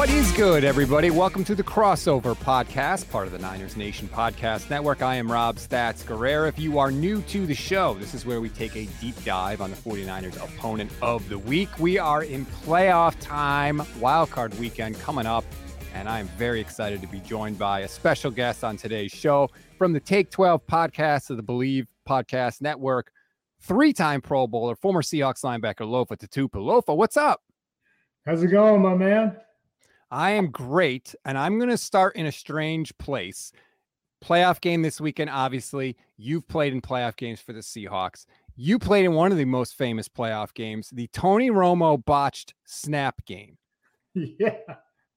What is good, everybody? Welcome to the Crossover Podcast, part of the Niners Nation Podcast Network. I am Rob Stats Guerrera. If you are new to the show, this is where we take a deep dive on the 49ers opponent of the week. We are in playoff time, wildcard weekend coming up, and I am very excited to be joined by a special guest on today's show from the Take 12 podcast of the Believe Podcast Network, three time Pro Bowler, former Seahawks linebacker Lofa Tatupu. Lofa, what's up? How's it going, my man? I am great, and I'm going to start in a strange place. Playoff game this weekend, obviously. You've played in playoff games for the Seahawks. You played in one of the most famous playoff games, the Tony Romo botched snap game. Yeah.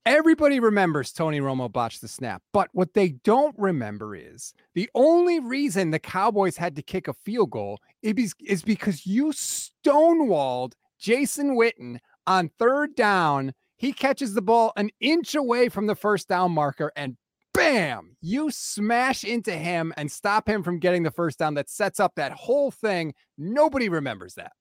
Everybody remembers Tony Romo botched the snap, but what they don't remember is the only reason the Cowboys had to kick a field goal is because you stonewalled Jason Witten on third down he catches the ball an inch away from the first down marker and bam, you smash into him and stop him from getting the first down that sets up that whole thing. Nobody remembers that.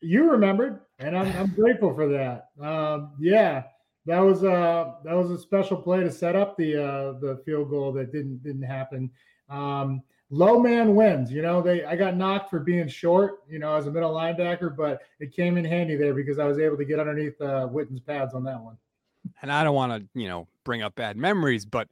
You remembered, and I'm, I'm grateful for that. Um, yeah, that was a that was a special play to set up the uh, the field goal that didn't didn't happen. Um, low man wins. You know, they I got knocked for being short, you know, as a middle linebacker, but it came in handy there because I was able to get underneath uh, Witten's pads on that one. And I don't want to, you know, bring up bad memories, but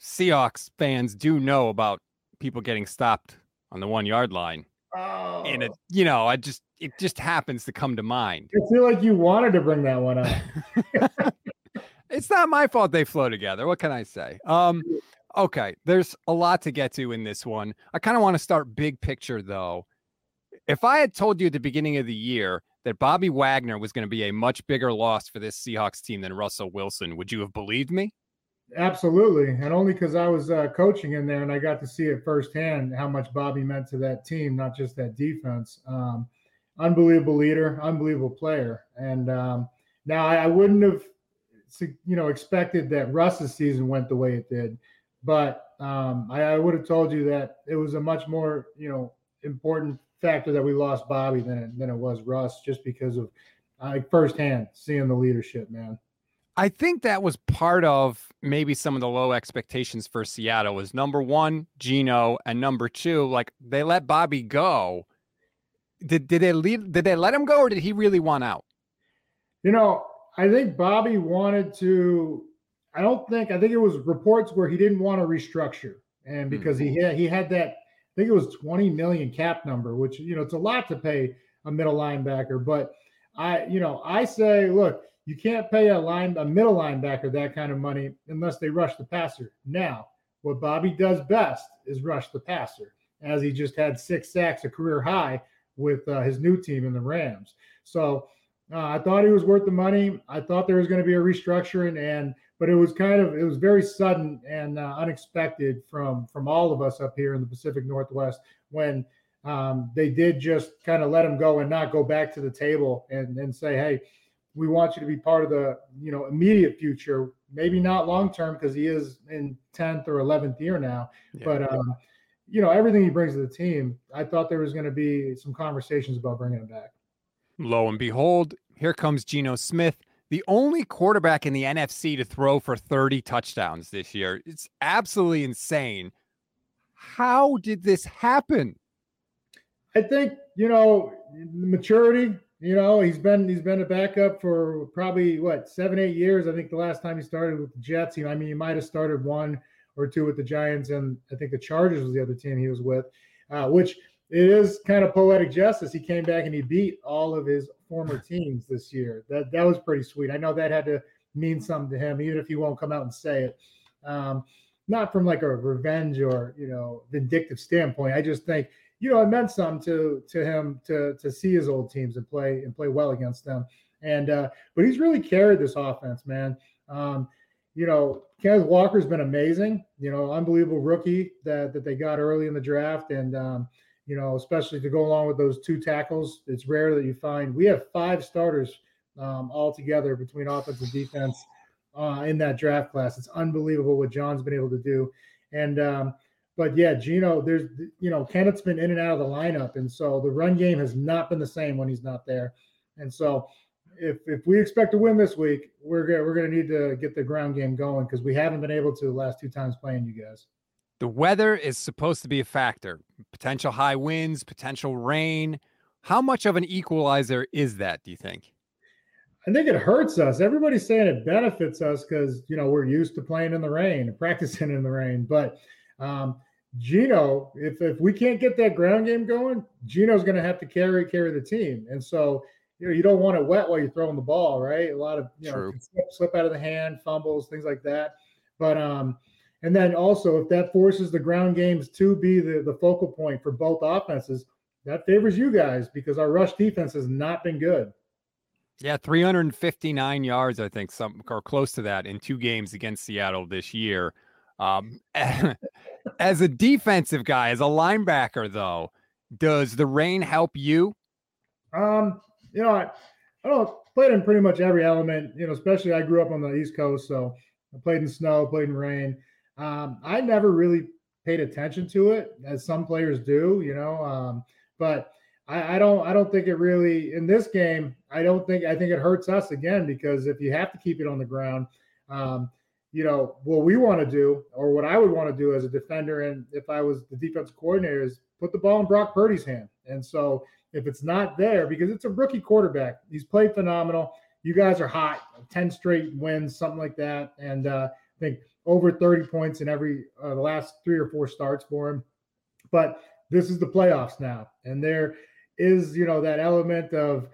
Seahawks fans do know about people getting stopped on the one yard line. Oh. And it, you know, I just it just happens to come to mind. I feel like you wanted to bring that one up. it's not my fault they flow together. What can I say? Um, Okay, there's a lot to get to in this one. I kind of want to start big picture though. If I had told you at the beginning of the year that Bobby Wagner was going to be a much bigger loss for this Seahawks team than Russell Wilson, would you have believed me? Absolutely, and only because I was uh, coaching in there and I got to see it firsthand how much Bobby meant to that team, not just that defense. Um, unbelievable leader, unbelievable player, and um, now I, I wouldn't have, you know, expected that Russ's season went the way it did. But um, I, I would have told you that it was a much more, you know, important factor that we lost Bobby than it, than it was Russ, just because of uh, firsthand seeing the leadership, man. I think that was part of maybe some of the low expectations for Seattle was number one, Geno, and number two, like they let Bobby go. Did did they leave did they let him go or did he really want out? You know, I think Bobby wanted to I don't think I think it was reports where he didn't want to restructure, and because mm-hmm. he had he had that I think it was 20 million cap number, which you know it's a lot to pay a middle linebacker. But I you know I say look, you can't pay a line a middle linebacker that kind of money unless they rush the passer. Now, what Bobby does best is rush the passer, as he just had six sacks, a career high with uh, his new team in the Rams. So uh, I thought he was worth the money. I thought there was going to be a restructuring and but it was kind of it was very sudden and uh, unexpected from from all of us up here in the Pacific Northwest when um, they did just kind of let him go and not go back to the table and and say, hey, we want you to be part of the you know immediate future, maybe not long term because he is in tenth or eleventh year now, yeah. but. Um, you know everything he brings to the team. I thought there was going to be some conversations about bringing him back. Lo and behold, here comes Geno Smith the only quarterback in the NFC to throw for 30 touchdowns this year. It's absolutely insane. How did this happen? I think, you know, maturity, you know, he's been he's been a backup for probably what, 7 8 years. I think the last time he started with the Jets, you know, I mean, he might have started one or two with the Giants and I think the Chargers was the other team he was with. Uh, which it is kind of poetic justice. He came back and he beat all of his former teams this year. That that was pretty sweet. I know that had to mean something to him, even if he won't come out and say it. Um, not from like a revenge or you know vindictive standpoint. I just think you know it meant something to to him to to see his old teams and play and play well against them. And uh, but he's really carried this offense, man. Um, you know, Kenneth Walker's been amazing. You know, unbelievable rookie that that they got early in the draft, and um, you know, especially to go along with those two tackles. It's rare that you find. We have five starters um, all together between offense and defense uh, in that draft class. It's unbelievable what John's been able to do. And um, but yeah, Geno, there's you know, Kenneth's been in and out of the lineup, and so the run game has not been the same when he's not there. And so if if we expect to win this week, we're gonna we're gonna need to get the ground game going because we haven't been able to the last two times playing you guys. The weather is supposed to be a factor. Potential high winds, potential rain. How much of an equalizer is that? Do you think? I think it hurts us. Everybody's saying it benefits us because you know we're used to playing in the rain and practicing in the rain. But um, Geno, if if we can't get that ground game going, Geno's going to have to carry carry the team. And so you know you don't want it wet while you're throwing the ball, right? A lot of you know slip, slip out of the hand, fumbles, things like that. But um, and then also if that forces the ground games to be the the focal point for both offenses, that favors you guys because our rush defense has not been good. Yeah, 359 yards, I think, some or close to that in two games against Seattle this year. Um, as a defensive guy, as a linebacker, though, does the rain help you? Um, you know, I, I don't played in pretty much every element. You know, especially I grew up on the East Coast, so I played in snow, played in rain. Um, I never really paid attention to it, as some players do. You know, um, but I, I, don't I don't think it really in this game. I don't think I think it hurts us again because if you have to keep it on the ground, um, you know what we want to do or what I would want to do as a defender, and if I was the defense coordinator, is put the ball in Brock Purdy's hand. And so if it's not there, because it's a rookie quarterback, he's played phenomenal. You guys are hot, ten straight wins, something like that, and uh, I think over 30 points in every uh, the last three or four starts for him. But this is the playoffs now, and there is you know that element of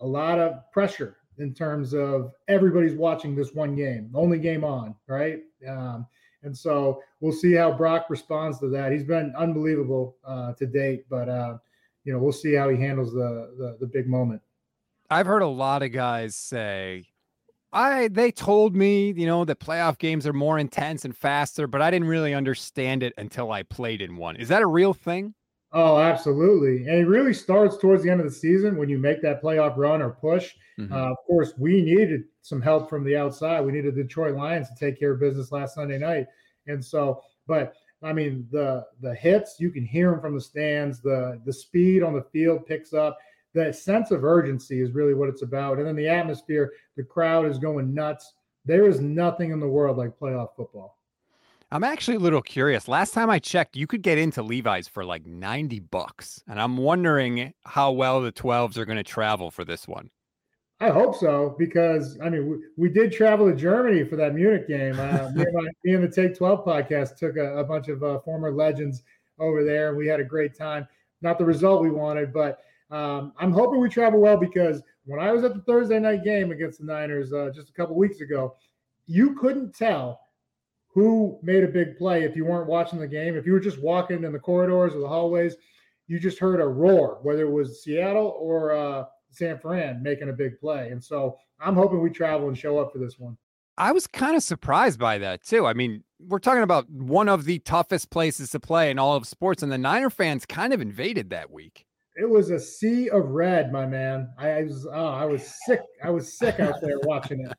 a lot of pressure in terms of everybody's watching this one game, only game on, right? Um, and so we'll see how Brock responds to that. He's been unbelievable uh, to date, but uh, you know we'll see how he handles the, the the big moment. I've heard a lot of guys say, I they told me, you know, that playoff games are more intense and faster, but I didn't really understand it until I played in one. Is that a real thing? Oh, absolutely. And it really starts towards the end of the season when you make that playoff run or push. Mm-hmm. Uh, of course, we needed some help from the outside. We needed the Detroit Lions to take care of business last Sunday night. And so, but I mean, the the hits, you can hear them from the stands. The the speed on the field picks up. The sense of urgency is really what it's about. And then the atmosphere, the crowd is going nuts. There is nothing in the world like playoff football. I'm actually a little curious. Last time I checked, you could get into Levi's for like 90 bucks. And I'm wondering how well the 12s are going to travel for this one. I hope so because I mean we, we did travel to Germany for that Munich game. Uh, me, and my, me, and the Take Twelve podcast took a, a bunch of uh, former legends over there, and we had a great time. Not the result we wanted, but um, I'm hoping we travel well because when I was at the Thursday night game against the Niners uh, just a couple weeks ago, you couldn't tell who made a big play if you weren't watching the game. If you were just walking in the corridors or the hallways, you just heard a roar, whether it was Seattle or uh, San Fran making a big play. And so I'm hoping we travel and show up for this one. I was kind of surprised by that too. I mean, we're talking about one of the toughest places to play in all of sports, and the Niner fans kind of invaded that week. It was a sea of red, my man. I was oh, I was sick. I was sick out there watching it.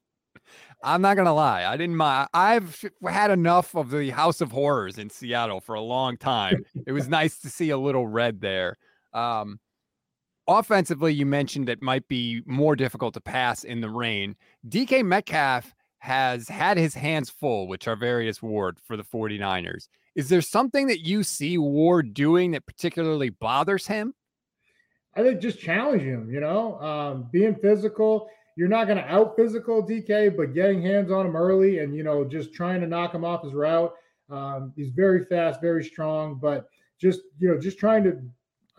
I'm not gonna lie. I didn't mind. I've had enough of the House of Horrors in Seattle for a long time. it was nice to see a little red there. Um, offensively, you mentioned it might be more difficult to pass in the rain. DK Metcalf has had his hands full with Charvarius Ward for the 49ers. Is there something that you see Ward doing that particularly bothers him? I think just challenge him, you know, um, being physical you're not going to out physical DK, but getting hands on him early and you know just trying to knock him off his route. Um, he's very fast, very strong, but just you know just trying to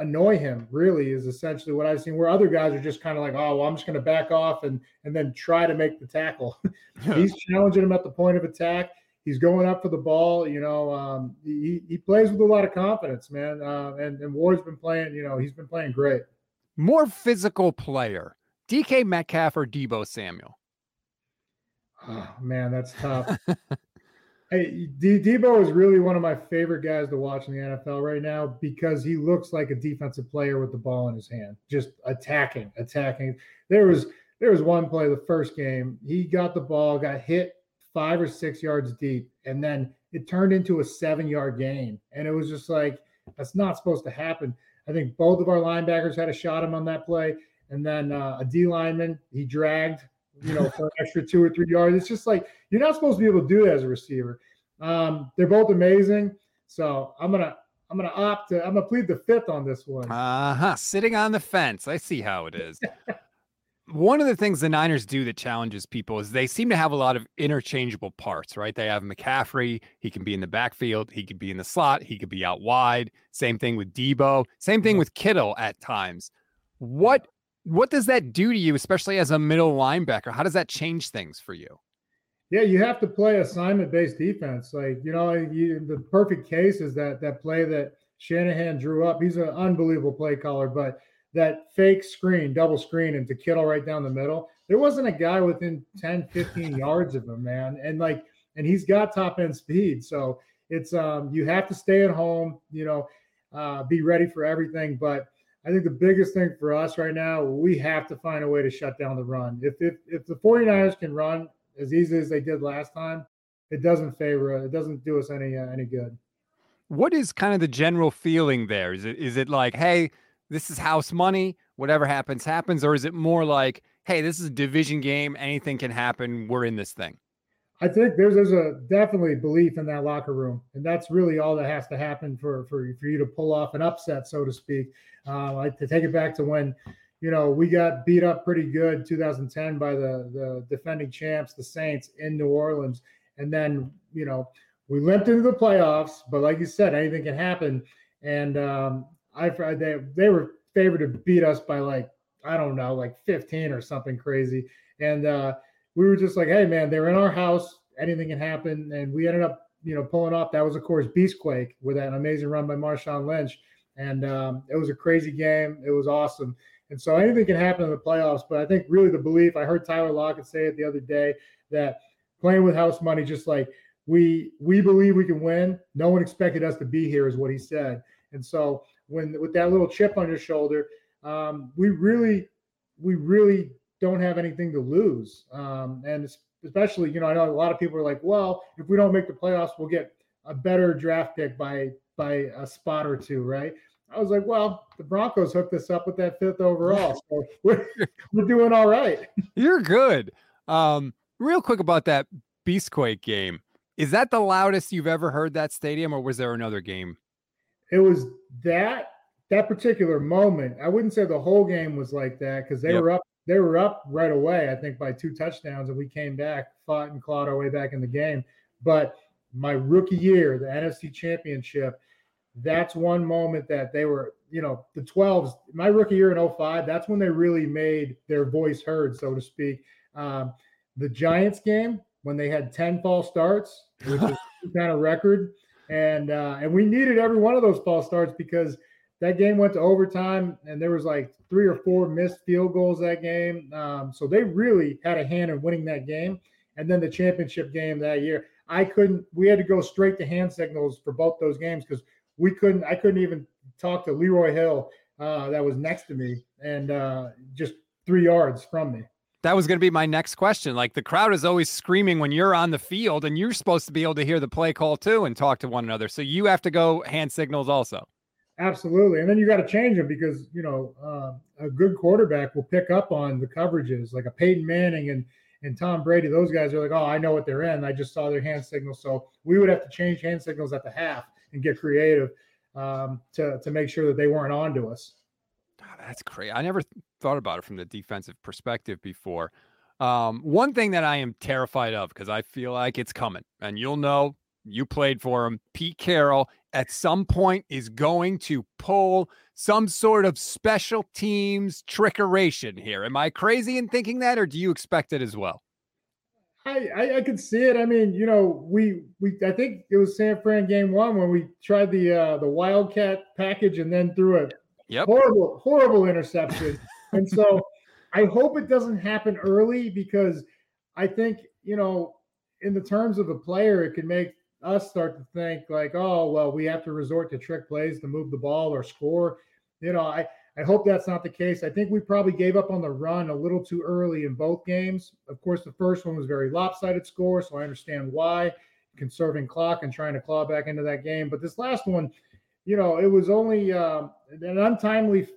annoy him really is essentially what I've seen. Where other guys are just kind of like, oh, well, I'm just going to back off and and then try to make the tackle. he's challenging him at the point of attack. He's going up for the ball. You know, um, he he plays with a lot of confidence, man. Uh, and and Ward's been playing. You know, he's been playing great. More physical player DK Metcalf or Deebo Samuel? Oh, man, that's tough. hey, D- Deebo is really one of my favorite guys to watch in the NFL right now because he looks like a defensive player with the ball in his hand, just attacking, attacking. There was there was one play the first game. He got the ball, got hit five or six yards deep, and then it turned into a seven yard gain. And it was just like that's not supposed to happen. I think both of our linebackers had a shot him on that play and then uh, a D lineman he dragged, you know, for an extra two or three yards. It's just like you're not supposed to be able to do that as a receiver. Um, they're both amazing. So I'm gonna I'm gonna opt to I'm gonna plead the fifth on this one. Uh-huh. Sitting on the fence. I see how it is. One of the things the Niners do that challenges people is they seem to have a lot of interchangeable parts, right? They have McCaffrey. He can be in the backfield. He could be in the slot. He could be out wide. Same thing with Deebo. Same thing mm-hmm. with Kittle at times. What what does that do to you, especially as a middle linebacker? How does that change things for you? Yeah, you have to play assignment based defense. Like you know, you, the perfect case is that that play that Shanahan drew up. He's an unbelievable play caller, but that fake screen, double screen into Kittle right down the middle. There wasn't a guy within 10, 15 yards of him, man. And like, and he's got top end speed. So it's um you have to stay at home, you know, uh, be ready for everything. But I think the biggest thing for us right now, we have to find a way to shut down the run. If if if the 49ers can run as easy as they did last time, it doesn't favor it doesn't do us any uh, any good. What is kind of the general feeling there? Is it is it like, hey, this is house money, whatever happens happens, or is it more like, hey, this is a division game, anything can happen, we're in this thing? I think there's there's a definitely belief in that locker room, and that's really all that has to happen for for for you to pull off an upset, so to speak. Uh, like to take it back to when, you know, we got beat up pretty good 2010 by the the defending champs, the Saints in New Orleans, and then you know we limped into the playoffs. But like you said, anything can happen, and um, I they they were favored to beat us by like I don't know, like 15 or something crazy, and. uh we were just like, hey man, they're in our house. Anything can happen, and we ended up, you know, pulling off. That was of course Beastquake with an amazing run by Marshawn Lynch, and um, it was a crazy game. It was awesome, and so anything can happen in the playoffs. But I think really the belief. I heard Tyler Lockett say it the other day that playing with house money, just like we we believe we can win. No one expected us to be here, is what he said. And so when with that little chip on your shoulder, um, we really we really don't have anything to lose. Um, and especially, you know, I know a lot of people are like, well, if we don't make the playoffs, we'll get a better draft pick by by a spot or two, right? I was like, well, the Broncos hooked us up with that fifth overall, so we're we're doing all right. You're good. Um, real quick about that Beastquake game. Is that the loudest you've ever heard that stadium, or was there another game? It was that that particular moment. I wouldn't say the whole game was like that because they yep. were up they were up right away, I think, by two touchdowns, and we came back, fought and clawed our way back in the game. But my rookie year, the NFC Championship, that's one moment that they were, you know, the 12s, my rookie year in 05, that's when they really made their voice heard, so to speak. Um, the Giants game, when they had 10 false starts, which is kind of record. And uh, and we needed every one of those false starts because – that game went to overtime, and there was like three or four missed field goals that game. Um, so they really had a hand in winning that game. And then the championship game that year, I couldn't. We had to go straight to hand signals for both those games because we couldn't. I couldn't even talk to Leroy Hill, uh, that was next to me, and uh, just three yards from me. That was going to be my next question. Like the crowd is always screaming when you're on the field, and you're supposed to be able to hear the play call too and talk to one another. So you have to go hand signals also. Absolutely, and then you got to change them because you know uh, a good quarterback will pick up on the coverages, like a Peyton Manning and and Tom Brady. Those guys are like, oh, I know what they're in. I just saw their hand signals, so we would have to change hand signals at the half and get creative um, to to make sure that they weren't on to us. Oh, that's crazy. I never thought about it from the defensive perspective before. Um, one thing that I am terrified of because I feel like it's coming, and you'll know you played for him, Pete Carroll at some point is going to pull some sort of special teams trickeration here. Am I crazy in thinking that, or do you expect it as well? I, I, I could see it. I mean, you know, we we I think it was San Fran game one when we tried the uh the Wildcat package and then threw a yep. horrible horrible interception. And so I hope it doesn't happen early because I think you know in the terms of the player, it can make us start to think like, oh, well, we have to resort to trick plays to move the ball or score. You know, I, I hope that's not the case. I think we probably gave up on the run a little too early in both games. Of course, the first one was very lopsided score, so I understand why conserving clock and trying to claw back into that game. But this last one, you know, it was only uh, an untimely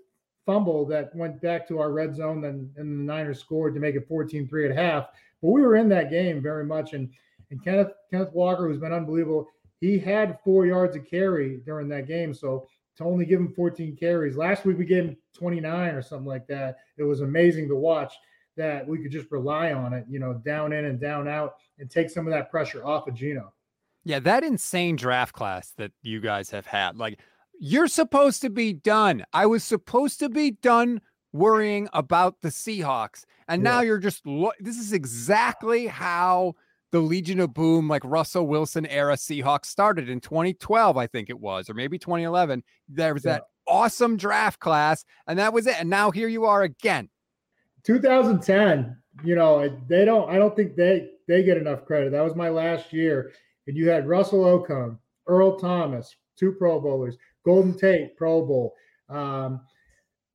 fumble that went back to our red zone, and, and the Niners scored to make it 14-3 at half. But we were in that game very much, and and Kenneth Kenneth Walker, who's been unbelievable, he had four yards of carry during that game. So to only give him 14 carries. Last week we gave him 29 or something like that. It was amazing to watch that we could just rely on it, you know, down in and down out and take some of that pressure off of Geno. Yeah, that insane draft class that you guys have had. Like you're supposed to be done. I was supposed to be done worrying about the Seahawks. And yeah. now you're just lo- this is exactly how the Legion of Boom, like Russell Wilson era Seahawks started in 2012, I think it was, or maybe 2011. There was yeah. that awesome draft class, and that was it. And now here you are again. 2010, you know, they don't, I don't think they they get enough credit. That was my last year. And you had Russell Okung, Earl Thomas, two Pro Bowlers, Golden Tate, Pro Bowl, um,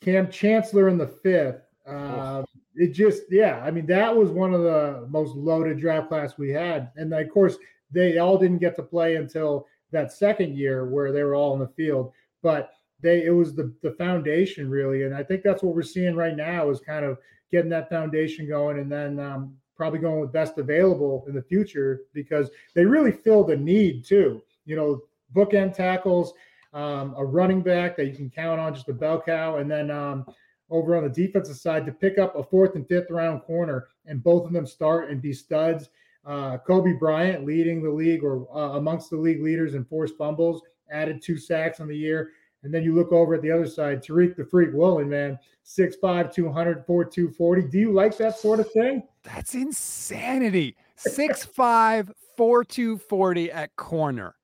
Kam Chancellor in the fifth. Uh, it just yeah i mean that was one of the most loaded draft class we had. And of course they all didn't get to play until that second year where they were all in the field. But they it was the the foundation really. And i think that's what we're seeing right now is kind of getting that foundation going and then um, probably going with best available in the future because they really filled a need too. You know bookend tackles um, a running back that you can count on just a bell cow and then um, over on the defensive side to pick up a fourth and fifth round corner, and both of them start and be studs. Uh, Coby Bryant leading the league or uh, amongst the league leaders in forced fumbles, added two sacks on the year. And then you look over at the other side, Tariq the Freak Woolen, man, 6'5, 200, 4, 240. Do you like that sort of thing? That's insanity. 6'5, 4, 240 at corner.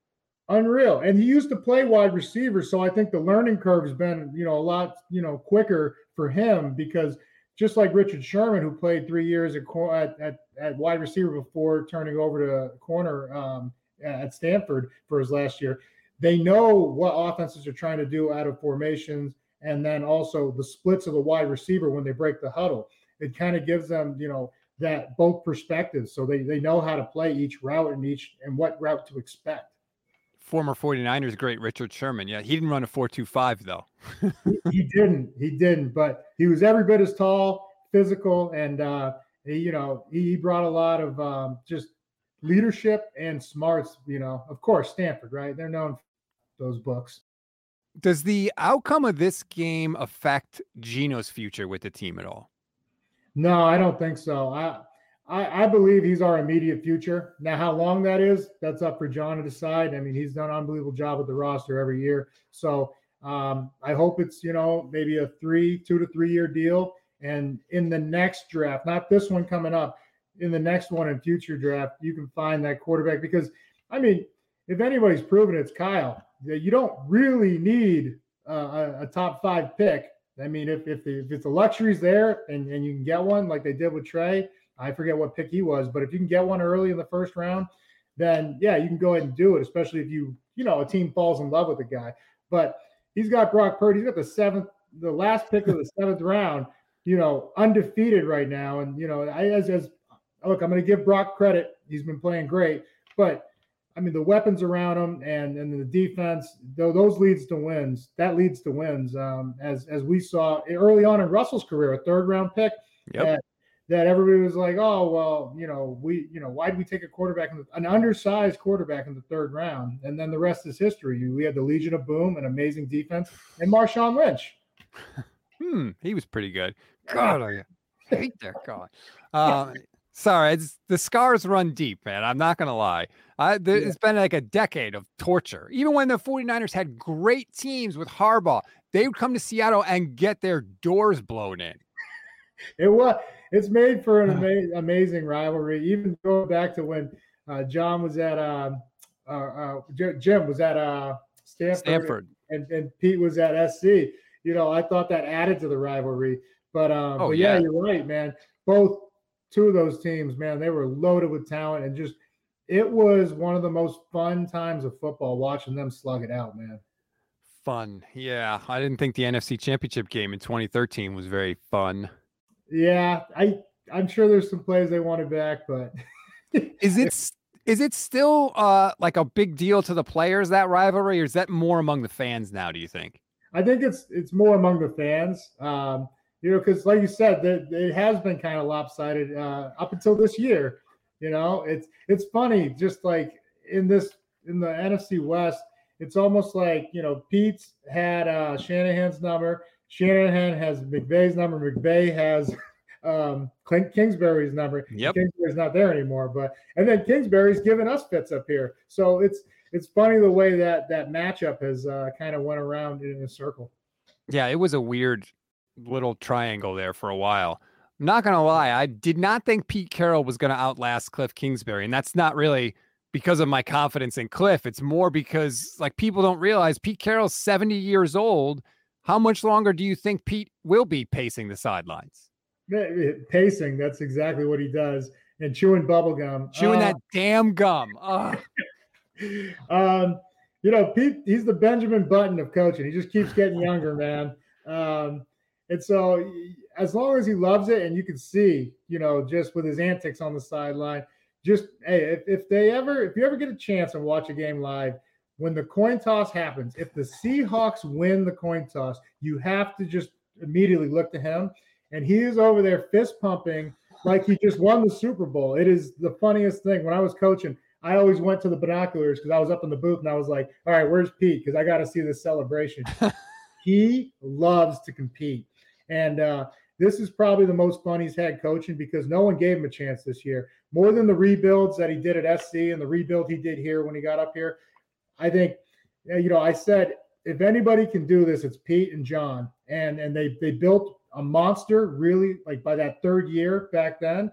Unreal. And he used to play wide receiver. So I think the learning curve has been, you know, a lot, you know, quicker for him because just like Richard Sherman, who played three years at at, at, wide receiver before turning over to corner um, at Stanford for his last year, they know what offenses are trying to do out of formations, and then also the splits of the wide receiver when they break the huddle. It kind of gives them, you know, that both perspectives, so they they know how to play each route and each and what route to expect former 49ers great Richard Sherman. Yeah, he didn't run a 4.25 though. he, he, didn't. He didn't, but he was every bit as tall, physical, and uh, he, you know, he brought a lot of um, just leadership and smarts. You know, of course, Stanford, right? They're known for those books. Does the outcome of this game affect Geno's future with the team at all? No, I don't think so. I I, I, believe he's our immediate future. Now, how long that is, that's up for John to decide. I mean, he's done an unbelievable job with the roster every year. So um, I hope it's, you know, maybe a three, two to three year deal. And in the next draft, not this one coming up, in the next one in future draft, you can find that quarterback because, I mean, if anybody's proven it's Kyle, you don't really need a, a, top five pick. I mean, if, if, the, if it's there and, and you can get one like they did with Trey, I forget what pick he was, but if you can get one early in the first round, then yeah, you can go ahead and do it, especially if you, you know, a team falls in love with a guy. But he's got Brock Purdy, he's got the seventh, the last pick of the seventh round, you know, undefeated right now. And, you know, I, as, as look, I'm going to give Brock credit. He's been playing great, but I mean, the weapons around him and and the defense, though those leads to wins. That leads to wins. Um, as as we saw early on in Russell's career, a third round pick. Yep that everybody was like, oh well, you know, we, you know, why did we take a quarterback, the, an undersized quarterback in the third round, and then the rest is history. We had the Legion of Boom, an amazing defense, and Marshawn Lynch. hmm, he was pretty good. God, I hate that guy. Uh, sorry, it's, the scars run deep, man. I'm not gonna lie. I, there, yeah. It's been like a decade of torture. Even when the 49ers had great teams with Harbaugh, they would come to Seattle and get their doors blown in. It was it's made for an ama- amazing rivalry. Even going back to when uh, John was at um, uh, uh, Jim was at uh, Stanford, Stanford. And, and Pete was at SC. You know, I thought that added to the rivalry. But um, oh, but yeah, yeah, you're right, man. Both two of those teams, man, they were loaded with talent and just it was one of the most fun times of football watching them slug it out, man. Fun. Yeah. I didn't think the NFC championship game in 2013 was very fun. Yeah, I I'm sure there's some plays they wanted back, but is it is it still uh like a big deal to the players that rivalry, or is that more among the fans now? Do you think? I think it's it's more among the fans. Um, you know, because like you said, that it has been kind of lopsided uh, up until this year. You know, it's it's funny, just like in this in the NFC West, it's almost like you know Pete's had uh, Shanahan's number, Shanahan has McVay's number, McVay has um, Clint Kingsbury's number. Yep. Kingsbury's not there anymore, but and then Kingsbury's giving us fits up here. So it's it's funny the way that that matchup has uh, kind of went around in a circle. Yeah, it was a weird little triangle there for a while. I'm not gonna lie, I did not think Pete Carroll was gonna outlast Kliff Kingsbury, and that's not really because of my confidence in Kliff. It's more because like people don't realize Pete Carroll's 70 years old. How much longer do you think Pete will be pacing the sidelines? Pacing, that's exactly what he does. And chewing bubble gum. Chewing uh, that damn gum. Uh. um, you know, Pete, he's the Benjamin Button of coaching. He just keeps getting younger, man. Um, and so as long as he loves it and you can see, you know, just with his antics on the sideline, just hey, if, if they ever, if you ever get a chance and watch a game live, when the coin toss happens, if the Seahawks win the coin toss, you have to just immediately look to him. And he is over there fist pumping like he just won the Super Bowl. It is the funniest thing. When I was coaching, I always went to the binoculars because I was up in the booth and I was like, all right, where's Pete? Because I got to see this celebration. he loves to compete. And uh, this is probably the most fun he's had coaching because no one gave him a chance this year. More than the rebuilds that he did at SC and the rebuild he did here when he got up here. I think, you know, I said if anybody can do this, it's Pete and John. And and they they built a monster really like by that third year back then.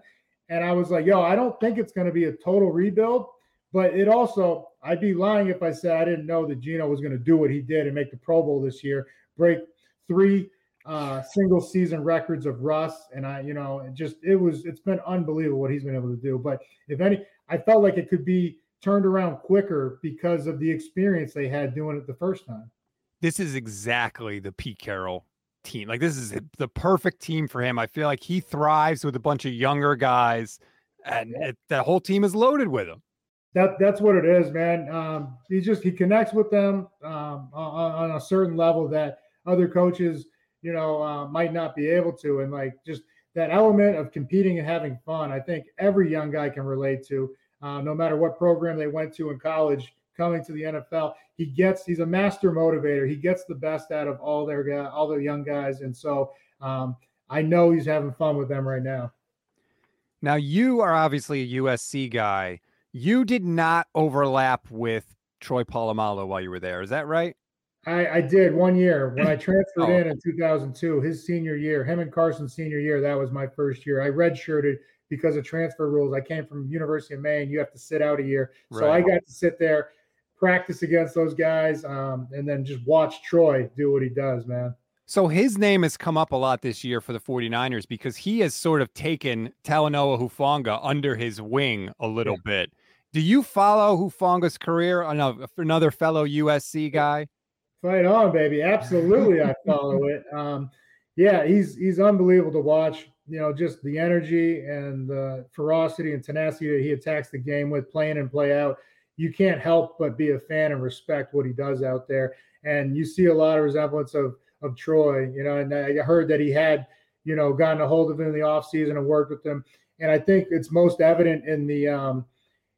And I was like, yo, I don't think it's going to be a total rebuild, but it also I'd be lying if I said I didn't know that Geno was going to do what he did and make the Pro Bowl this year, break three uh, single season records of Russ, and I, you know, it just it was it's been unbelievable what he's been able to do. But if any, I felt like it could be turned around quicker because of the experience they had doing it the first time. This is exactly the Pete Carroll team. Like this is the perfect team for him. I feel like he thrives with a bunch of younger guys, and it, that whole team is loaded with him. That that's what it is, man. Um, he just he connects with them um, on, on a certain level that other coaches you know, uh, might not be able to. And like just that element of competing and having fun, I think every young guy can relate to, uh, no matter what program they went to in college. Coming to the NFL, he gets he's a master motivator. He gets the best out of all their all the young guys, and so um, I know he's having fun with them right now. Now you are obviously a USC guy. You did not overlap with Troy Polamalu while you were there. Is that right? I, I did one year when I transferred oh. in in 2002, his senior year, him and Carson's senior year. That was my first year. I redshirted because of transfer rules. I came from University of Maine. You have to sit out a year, right. so I got to sit there, practice against those guys, um, and then just watch Troy do what he does, man. So his name has come up a lot this year for the 49ers because he has sort of taken Talanoa Hufanga under his wing a little yeah. bit. Do you follow Hufanga's career? Another fellow USC guy. Fight on, baby. Absolutely, I follow it. Um, yeah, he's he's unbelievable to watch. You know, just the energy and the ferocity and tenacity that he attacks the game with, playing and play out. You can't help but be a fan and respect what he does out there. And you see a lot of resemblance of of Troy. You know, and I heard that he had, you know, gotten a hold of him in the offseason and worked with him. And I think it's most evident in the um,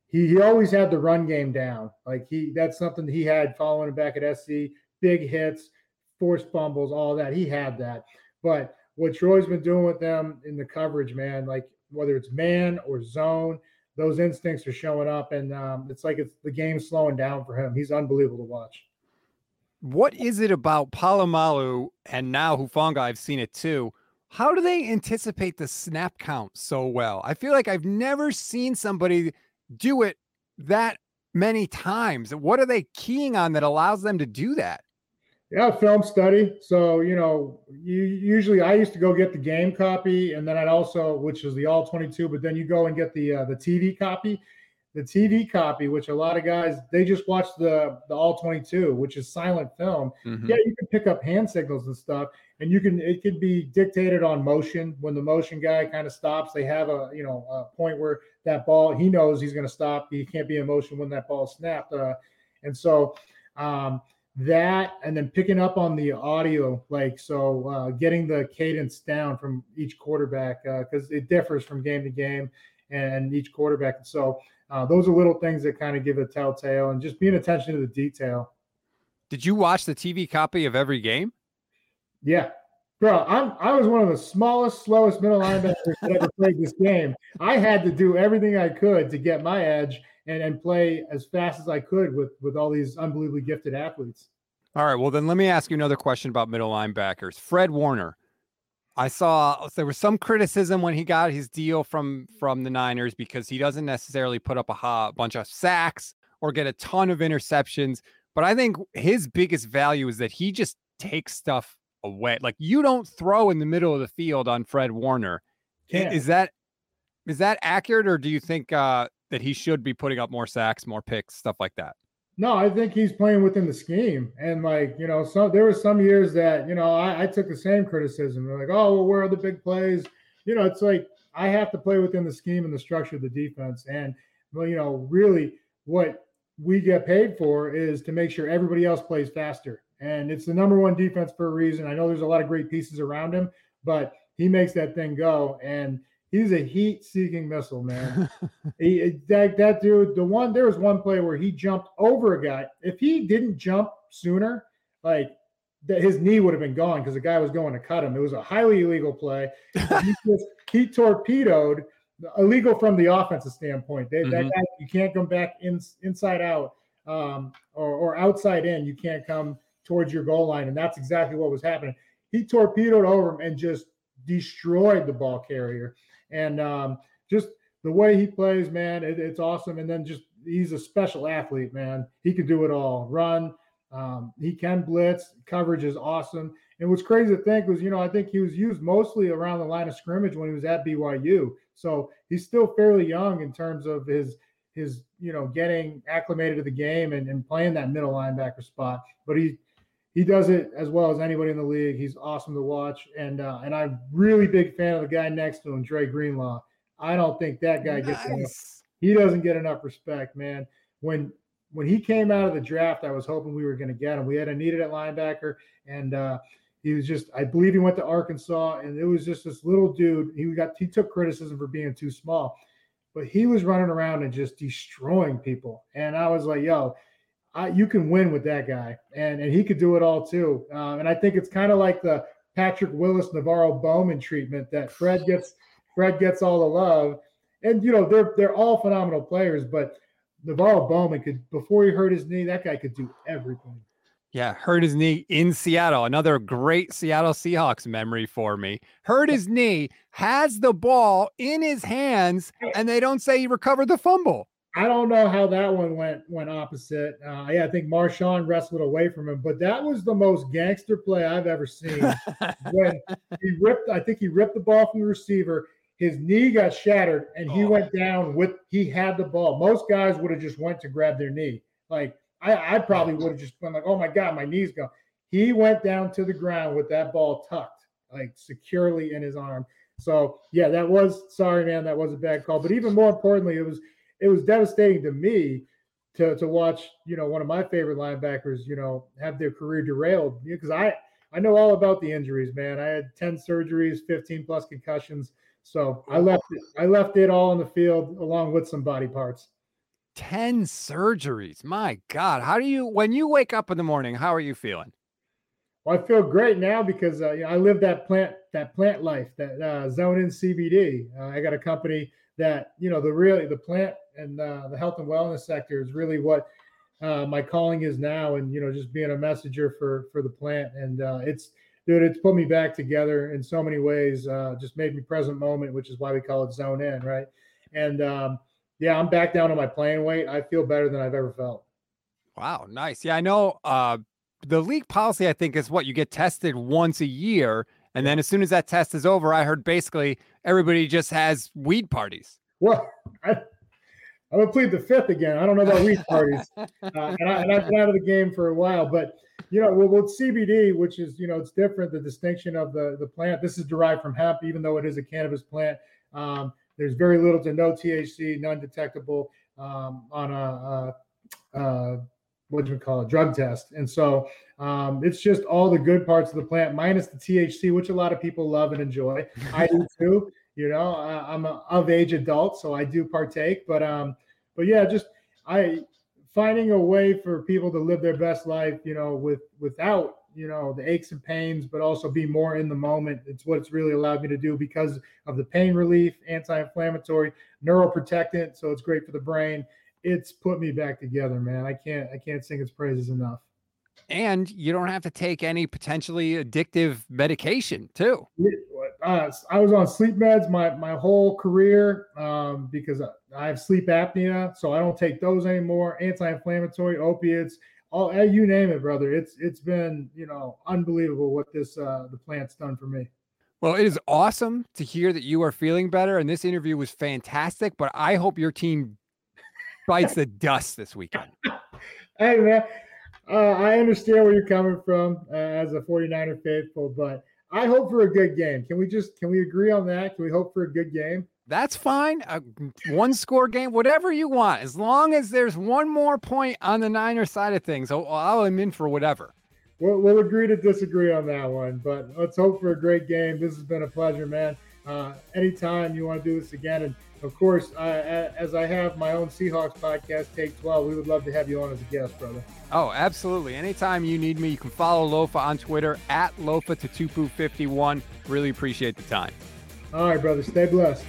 he he always had the run game down. Like he that's something that he had following him back at SC big hits, forced fumbles, all that. He had that. But what Troy's been doing with them in the coverage, man, like whether it's man or zone, those instincts are showing up, and um, it's like it's the game slowing down for him. He's unbelievable to watch. What is it about Polamalu and now Hufanga? I've seen it too. How do they anticipate the snap count so well? I feel like I've never seen somebody do it that many times. What are they keying on that allows them to do that? Yeah, film study. So, you know, you usually I used to go get the game copy and then I'd also which is the all 22, but then you go and get the uh, the TV copy. The TV copy, which a lot of guys they just watch the the all 22, which is silent film. Mm-hmm. Yeah, you can pick up hand signals and stuff and you can it could be dictated on motion when the motion guy kind of stops, they have a, you know, a point where that ball he knows he's going to stop. He can't be in motion when that ball snapped. Uh, and so um that and then picking up on the audio like so uh, getting the cadence down from each quarterback uh, because uh, it differs from game to game and each quarterback. So uh, those are little things that kind of give a telltale and just being attention to the detail. Did you watch the tv copy of every game? Yeah. Bro i'm i was one of the smallest slowest middle linebackers that ever played this game. I had to do everything i could to get my edge and, and play as fast as I could with with all these unbelievably gifted athletes. All right. Well, then let me ask you another question about middle linebackers. Fred Warner. I saw there was some criticism when he got his deal from from the Niners because he doesn't necessarily put up a ha, bunch of sacks or get a ton of interceptions. But I think his biggest value is that he just takes stuff away. Like you don't throw in the middle of the field on Fred Warner. Can't. Is that is that accurate, or do you think uh, that he should be putting up more sacks, more picks, stuff like that? No, I think he's playing within the scheme. And like, you know, so there were some years that, you know, I, I took the same criticism. They're like, oh, well, where are the big plays? You know, it's like I have to play within the scheme and the structure of the defense. And well, you know, really what we get paid for is to make sure everybody else plays faster. And it's the number one defense for a reason. I know there's a lot of great pieces around him, but he makes that thing go. And he's a heat-seeking missile, man. he, that, that dude, the one there was one play where he jumped over a guy. If he didn't jump sooner, like that, his knee would have been gone because the guy was going to cut him. It was a highly illegal play. he, just, he torpedoed illegal from the offensive standpoint. They, mm-hmm. That guy, you can't come back in, inside out um, or, or outside in. You can't come towards your goal line, and that's exactly what was happening. He torpedoed over him and just destroyed the ball carrier. And um, just the way he plays, man, it, it's awesome. And then just he's a special athlete, man. He can do it all. Run, um, he can blitz. Coverage is awesome. And what's crazy to think was, you know, I think he was used mostly around the line of scrimmage when he was at BYU. So he's still fairly young in terms of his his you know getting acclimated to the game and, and playing that middle linebacker spot. But he he does it as well as anybody in the league. He's awesome to watch, and uh, and I'm really big fan of the guy next to him, Dre Greenlaw. I don't think that guy nice. gets enough. He doesn't get enough respect, man. When when he came out of the draft, I was hoping we were going to get him. We had a needed at linebacker, and uh, he was just I believe he went to Arkansas, and it was just this little dude. He got he took criticism for being too small, but he was running around and just destroying people. And I was like, yo, I, you can win with that guy, and and he could do it all too. Um, and I think it's kind of like the Patrick Willis, NaVorro Bowman treatment that Fred gets. Fred gets all the love, and you know they're they're all phenomenal players. But NaVorro Bowman could before he hurt his knee, that guy could do everything. Yeah, hurt his knee in Seattle. Another great Seattle Seahawks memory for me. Hurt his knee, has the ball in his hands, and they don't say he recovered the fumble. I don't know how that one went went opposite. Uh, yeah, I think Marshawn wrestled away from him, but that was the most gangster play I've ever seen. when he ripped, I think he ripped the ball from the receiver. His knee got shattered, and he oh. went down with. He had the ball. Most guys would have just went to grab their knee. Like I, I probably would have just been like, "Oh my god, my knee's gone." He went down to the ground with that ball tucked, like securely in his arm. So yeah, that was sorry, man. That was a bad call. But even more importantly, it was it was devastating to me to to watch, you know, one of my favorite linebackers, you know, have their career derailed because I I know all about the injuries, man. I had 10 surgeries, 15 plus concussions. So I left it, I left it all on the field along with some body parts. 10 surgeries. My God. How do you when you wake up in the morning, how are you feeling? Well, I feel great now because uh, you know, I live that plant that plant life, that uh, zone in CBD. Uh, I got a company that you know the really the plant and uh, the health and wellness sector is really what uh, my calling is now, and you know just being a messenger for for the plant, and uh, it's dude, it's put me back together in so many ways. Uh, just made me present moment, which is why we call it zone in, right? And um, yeah, I'm back down to my playing weight. I feel better than I've ever felt. Wow, nice. Yeah, I know. Uh, the league policy, I think, is what you get tested once a year and then as soon as that test is over, I heard basically everybody just has weed parties. Well, I, I'm gonna plead the fifth again. I don't know about weed parties, uh, and, I, have been out of the game for a while. But you know, with, with CBD, which is you know, it's different. The distinction of the the plant. This is derived from hemp, even though it is a cannabis plant. Um, there's very little to no THC, none detectable um, on a, a, a what do we call it, drug test. And so um, it's just all the good parts of the plant, minus the THC, which a lot of people love and enjoy. I do too. You know, I, am a of age adult, so I do partake. But um, but yeah, just I finding a way for people to live their best life, you know, with without you know the aches and pains, but also be more in the moment. It's what it's really allowed me to do because of the pain relief, anti-inflammatory, neuroprotectant. So it's great for the brain. It's put me back together, man. I can't I can't sing its praises enough. And you don't have to take any potentially addictive medication too. Uh, I was on sleep meds my my whole career um, because I have sleep apnea, so I don't take those anymore. Anti-inflammatory, opiates, all eh, you name it, brother. It's it's been you know unbelievable what this uh, the plant's done for me. Well, it is awesome to hear that you are feeling better, and this interview was fantastic. But I hope your team bites the dust this weekend. hey man, uh, I understand where you're coming from uh, as a 49er faithful, but I hope for a good game. Can we just can we agree on that? Can we hope for a good game? That's fine. A one score game, whatever you want, as long as there's one more point on the Niner side of things. I'll, I'll am in for whatever. We'll, we'll agree to disagree on that one, but let's hope for a great game. This has been a pleasure, man. Uh, anytime you want to do this again, and of course, uh, as I have my own Seahawks podcast, Take 12, we would love to have you on as a guest, brother. Oh, absolutely. Anytime you need me, you can follow Lofa on Twitter at Lofa Tatupu51. Really appreciate the time. All right, brother. Stay blessed.